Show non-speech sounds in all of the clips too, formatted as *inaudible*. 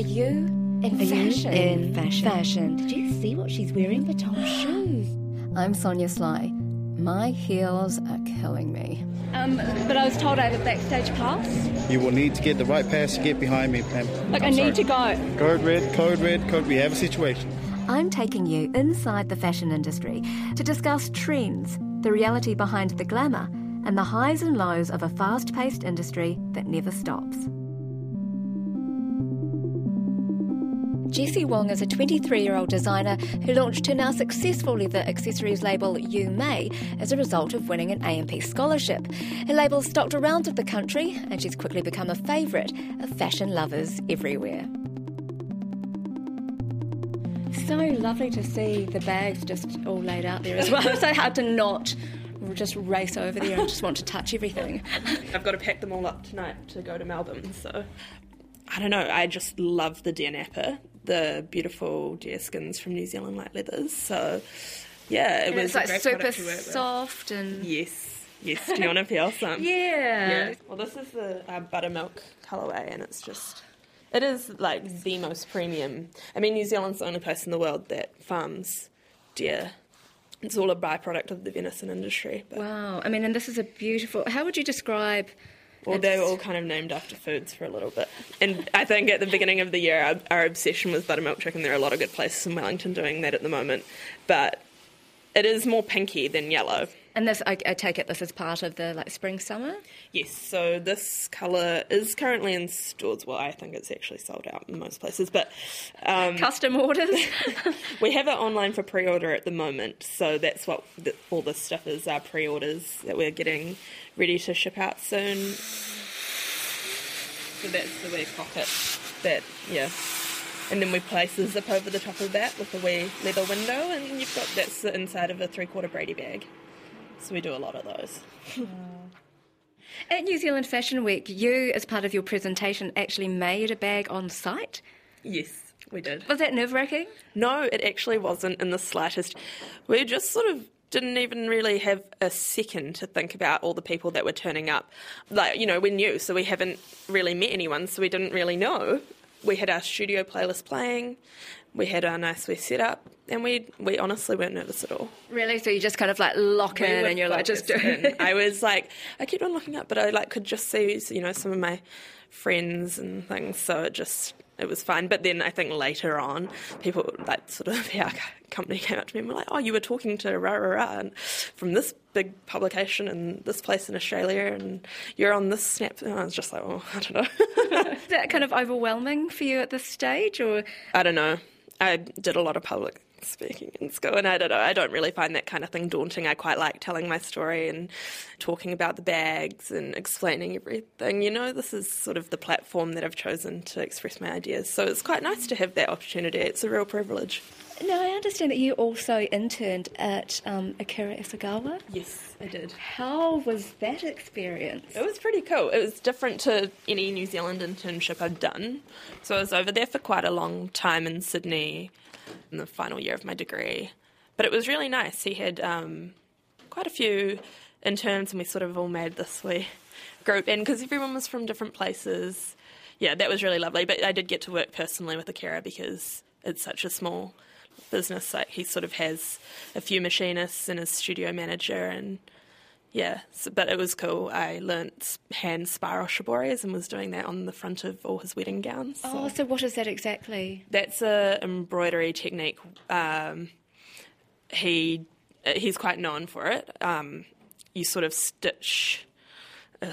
Are you in Are you fashion? in fashion? Fashion. Did you see what she's wearing? The top *gasps* shoes. I'm Sonia Sly. My heels are killing me. Um, but I was told I have a backstage pass. You will need to get the right pass to get behind me, Pam. Like, I'm I need sorry. to go. Code red, code red, code. We have a situation. I'm taking you inside the fashion industry to discuss trends, the reality behind the glamour, and the highs and lows of a fast paced industry that never stops. Jessie Wong is a 23 year old designer who launched her now successful leather accessories label Yu Mei as a result of winning an AMP scholarship. Her label's stocked around the country and she's quickly become a favourite of fashion lovers everywhere. So lovely to see the bags just all laid out there as well. *laughs* It's so hard to not just race over there and just want to touch everything. *laughs* I've got to pack them all up tonight to go to Melbourne. So I don't know. I just love the deer nappa, the beautiful deer skins from New Zealand light leathers. So yeah, it And was like super to work with. soft and Yes, yes. Do you want to feel some? *laughs* yeah. Yeah. Well, this is the uh, buttermilk colorway, and it's just. It is like the most premium. I mean, New Zealand's the only place in the world that farms deer. It's all a byproduct of the venison industry. But Wow. I mean, and this is a beautiful. How would you describe? Well, they were all kind of named after foods for a little bit. And I think at the beginning of the year, our, our obsession was buttermilk chicken, there are a lot of good places in Wellington doing that at the moment. But it is more pinky than yellow. And this, I, I take it, this is part of the like spring summer. Yes, so this colour is currently in stores. Well, I think it's actually sold out in most places, but um, Custom orders. *laughs* we have it online for pre-order at the moment. So that's what the, all this stuff is: our pre-orders that we're getting ready to ship out soon. So that's the wee pocket that, yeah. And then we place a zip over the top of that with a wee leather window, and you've got that's the inside of a three-quarter Brady bag. So we do a lot of those. *laughs* At New Zealand Fashion Week, you, as part of your presentation, actually made a bag on site. Yes, we did. Was that nerve wracking? No, it actually wasn't in the slightest. We just sort of didn't even really have a second to think about all the people that were turning up. Like, you know, we're new, so we haven't really met anyone, so we didn't really know. We had our studio playlist playing, we had our nice wee setup, and we we honestly weren't nervous at all. Really? So you just kind of like lock We in and you're like just doing. I was like, I kept on looking up, but I like could just see, you know, some of my friends and things. So it just it was fine. But then I think later on, people like sort of *laughs* our company came up to me and were like, "Oh, you were talking to rah rah rah and from this big publication in this place in Australia, and you're on this snap." And I was just like, "Oh, *laughs* I don't know." *laughs* Is that kind of overwhelming for you at this stage, or I don't know. I did a lot of public speaking in school, and I don't know. I don't really find that kind of thing daunting. I quite like telling my story and talking about the bags and explaining everything. You know, this is sort of the platform that I've chosen to express my ideas. So it's quite nice to have that opportunity. It's a real privilege. No? I understand that you also interned at um, Akira Isogawa. Yes, I did. How was that experience? It was pretty cool. It was different to any New Zealand internship I've done. So I was over there for quite a long time in Sydney in the final year of my degree. But it was really nice. He had um, quite a few interns, and we sort of all made this wee group. And because everyone was from different places, yeah, that was really lovely. But I did get to work personally with Akira because it's such a small business. Like he sort of has a few machinists and his studio manager and yeah, so, but it was cool. I learnt hand spiral shiboris and was doing that on the front of all his wedding gowns. So Oh, so what is that exactly? that's a embroidery technique. Um, he he's quite known for it. Um, you sort of stitch a,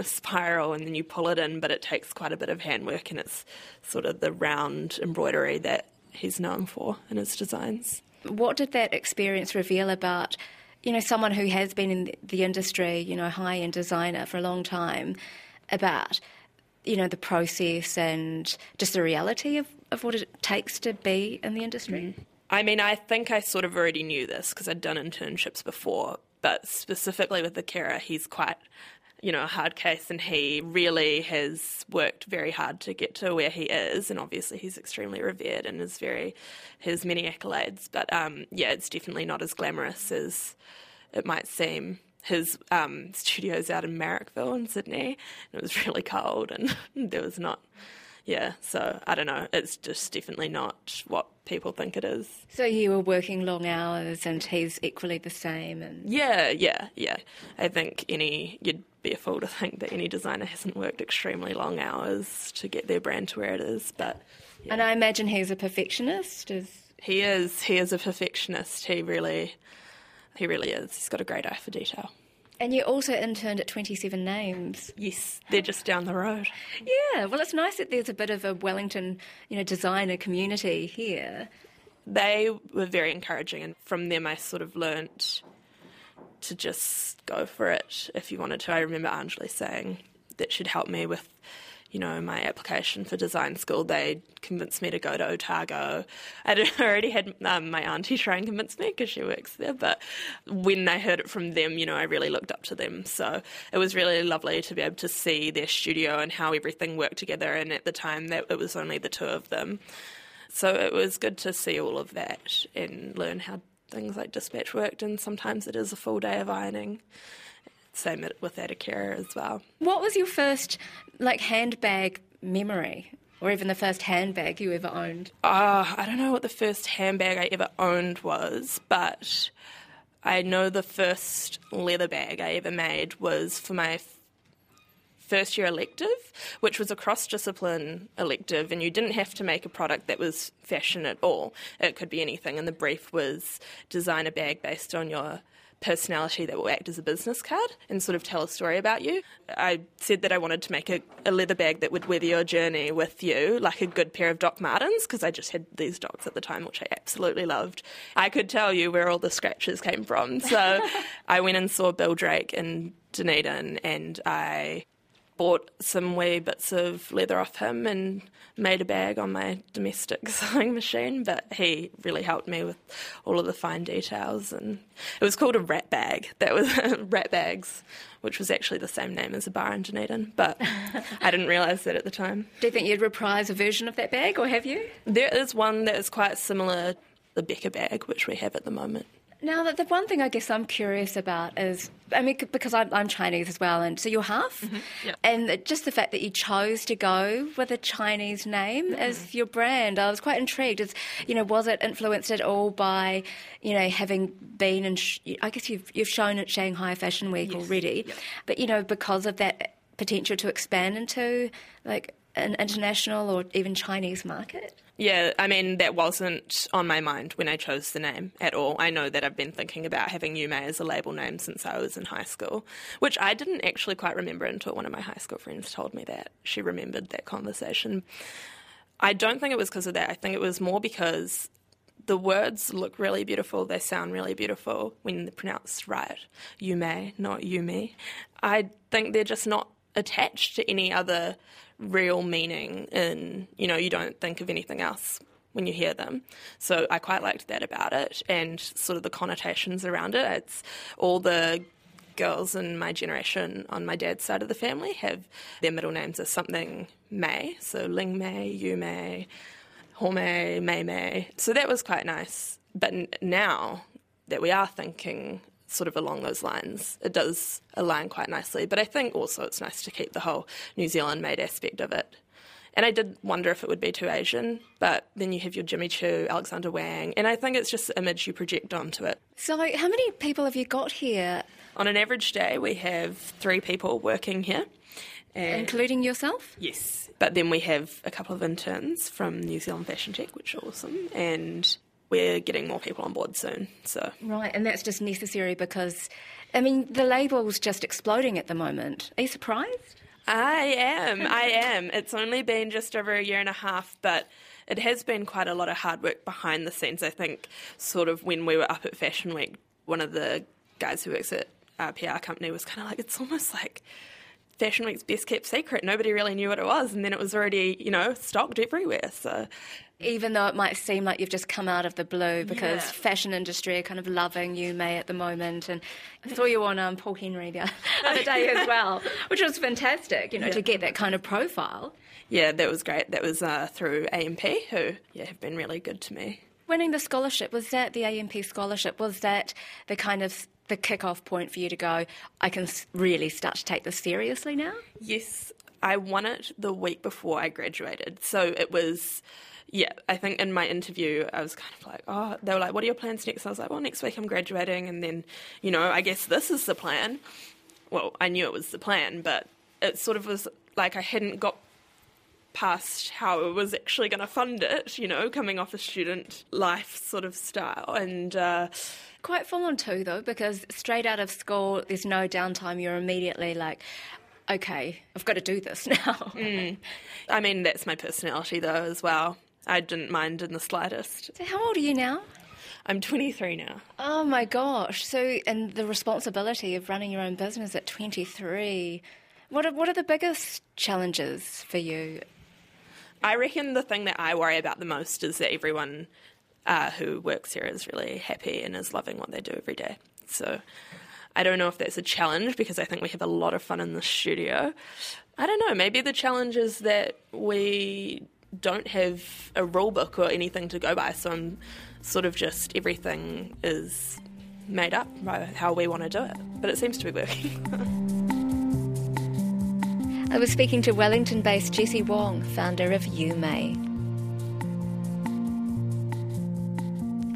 a spiral and then you pull it in, but it takes quite a bit of handwork, and it's sort of the round embroidery that he's known for in his designs. What did that experience reveal about you know, someone who has been in the industry, you know, high end designer for a long time, about, you know, the process and just the reality of, of what it takes to be in the industry? Mm-hmm. I mean, I think I sort of already knew this because I'd done internships before, but specifically with Akira, he's quite, you know, a hard case and he really has worked very hard to get to where he is. And obviously, he's extremely revered and is very, has many accolades. But um, yeah, it's definitely not as glamorous as it might seem. His um, studio's out in Marrickville in Sydney, and it was *laughs* really cold, and there was not yeah, so I don't know. It's just definitely not what people think it is. So you were working long hours, and he's equally the same. And yeah, yeah, yeah. I think any you'd be a fool to think that any designer hasn't worked extremely long hours to get their brand to where it is. But yeah. and I imagine he's a perfectionist. Is he is? He is a perfectionist. He really, he really is. He's got a great eye for detail. And you also interned at 27 Names. Yes, they're just down the road. Yeah, well, it's nice that there's a bit of a Wellington, you know, designer community here. They were very encouraging, and from them I sort of learnt to just go for it if you wanted to. I remember Anjali saying that she'd help me with you know, my application for design school, they convinced me to go to Otago. I'd *laughs* already had um, my auntie try and convince me because she works there, but when I heard it from them, you know, I really looked up to them. So it was really lovely to be able to see their studio and how everything worked together. And at the time, that it was only the two of them. So it was good to see all of that and learn how things like dispatch worked. And sometimes it is a full day of ironing. Same with Etiquette as well. What was your first like handbag memory? Or even the first handbag you ever owned? Uh, I don't know what the first handbag I ever owned was, but I know the first leather bag I ever made was for my first year elective, which was a cross discipline elective, and you didn't have to make a product that was fashion at all. It could be anything, and the brief was design a bag based on your personality that will act as a business card and sort of tell a story about you. I said that I wanted to make a, a leather bag that would weather your journey with you, like a good pair of Doc Martens, because I just had these docs at the time, which I absolutely loved. I could tell you where all the scratches came from. So *laughs* I went and saw Bill Drake in Dunedin and I bought some wee bits of leather off him and made a bag on my domestic *laughs* sewing machine, but he really helped me with all of the fine details. And it was called a rat bag. That was *laughs* rat bags, which was actually the same name as a bar in Dunedin, but *laughs* I didn't realise that at the time. Do you think you'd reprise a version of that bag, or have you? There is one that is quite similar, the Becker bag, which we have at the moment. Now, the, the one thing I guess I'm curious about is, I mean, because I'm, I'm Chinese as well, and so you're half, mm-hmm. yeah. and just the fact that you chose to go with a Chinese name mm-hmm. as your brand, I was quite intrigued. Is you know, was it influenced at all by, you know, having been in? I guess you've you've shown at Shanghai Fashion Week yes. already, yep. but you know, because of that potential to expand into like an international or even Chinese market. Yeah, I mean, that wasn't on my mind when I chose the name at all. I know that I've been thinking about having Yu Mei as a label name since I was in high school, which I didn't actually quite remember until one of my high school friends told me that. She remembered that conversation. I don't think it was because of that. I think it was more because the words look really beautiful. They sound really beautiful when they're pronounced right. Yu Mei, not Yumi. I think they're just not attached to any other real meaning and you know, you don't think of anything else when you hear them. So I quite liked that about it and sort of the connotations around it. It's all the girls in my generation on my dad's side of the family have their middle names as something May, so Ling May, Yu May, Ho May, May May. So that was quite nice. But now that we are thinking sort of along those lines. It does align quite nicely. But I think also it's nice to keep the whole New Zealand made aspect of it. And I did wonder if it would be too Asian, but then you have your Jimmy Choo, Alexander Wang, and I think it's just the image you project onto it. So, how many people have you got here? On an average day, we have three people working here. Including yourself? Yes. But then we have a couple of interns from New Zealand Fashion Tech, which are awesome, and we're getting more people on board soon. So right, and that's just necessary because, I mean, the label's just exploding at the moment. Are you surprised? I am. I *laughs* am. It's only been just over a year and a half, but it has been quite a lot of hard work behind the scenes. I think, sort of when we were up at Fashion Week, one of the guys who works at uh, our PR company was kind of like, it's almost like Fashion Week's best kept secret. Nobody really knew what it was, and then it was already, you know, stocked everywhere. So even though it might seem like you've just come out of the blue because Yeah. fashion industry are kind of loving Yu Mei at the moment and I saw you on um, Paul Henry the *laughs* other day as well which was fantastic you know to get that kind of profile yeah, that was great. That was uh, through AMP, who yeah have been really good to me. winning the scholarship was that the AMP scholarship was that the kind of the kick-off point for you to go I can really start to take this seriously now Yes, I won it the week before I graduated. So it was, yeah, I think in my interview, I was kind of like, oh, they were like, what are your plans next? I was like, well, next week I'm graduating. And then, you know, I guess this is the plan. Well, I knew it was the plan, but it sort of was like I hadn't got past how I was actually going to fund it, you know, coming off a student life sort of style. And, uh, Quite full on too, though, because straight out of school, there's no downtime. You're immediately like, okay, I've got to do this *laughs* now. Mm. I mean, that's my personality though, as well. I didn't mind in the slightest. So, how old are you now? I'm 23 now. Oh my gosh! So, and the responsibility of running your own business at 23. What are, what are the biggest challenges for you? I reckon the thing that I worry about the most is that everyone uh, who works here is really happy and is loving what they do every day. So I don't know if that's a challenge because I think we have a lot of fun in the studio. I don't know. Maybe the challenge is that we don't have a rule book or anything to go by. So I'm sort of just everything is made up by how we want to do it. But it seems to be working. *laughs* I was speaking to Wellington based Jessie Wong, founder of Yu Mei.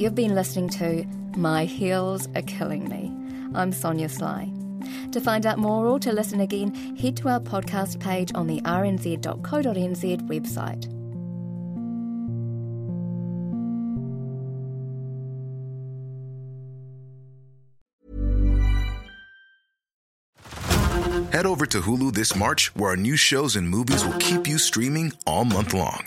You've been listening to My Heels Are Killing Me. I'm Sonia Sly. To find out more or to listen again, head to our podcast page on the rnz.co.nz website. Head over to Hulu this March, where our new shows and movies will keep you streaming all month long.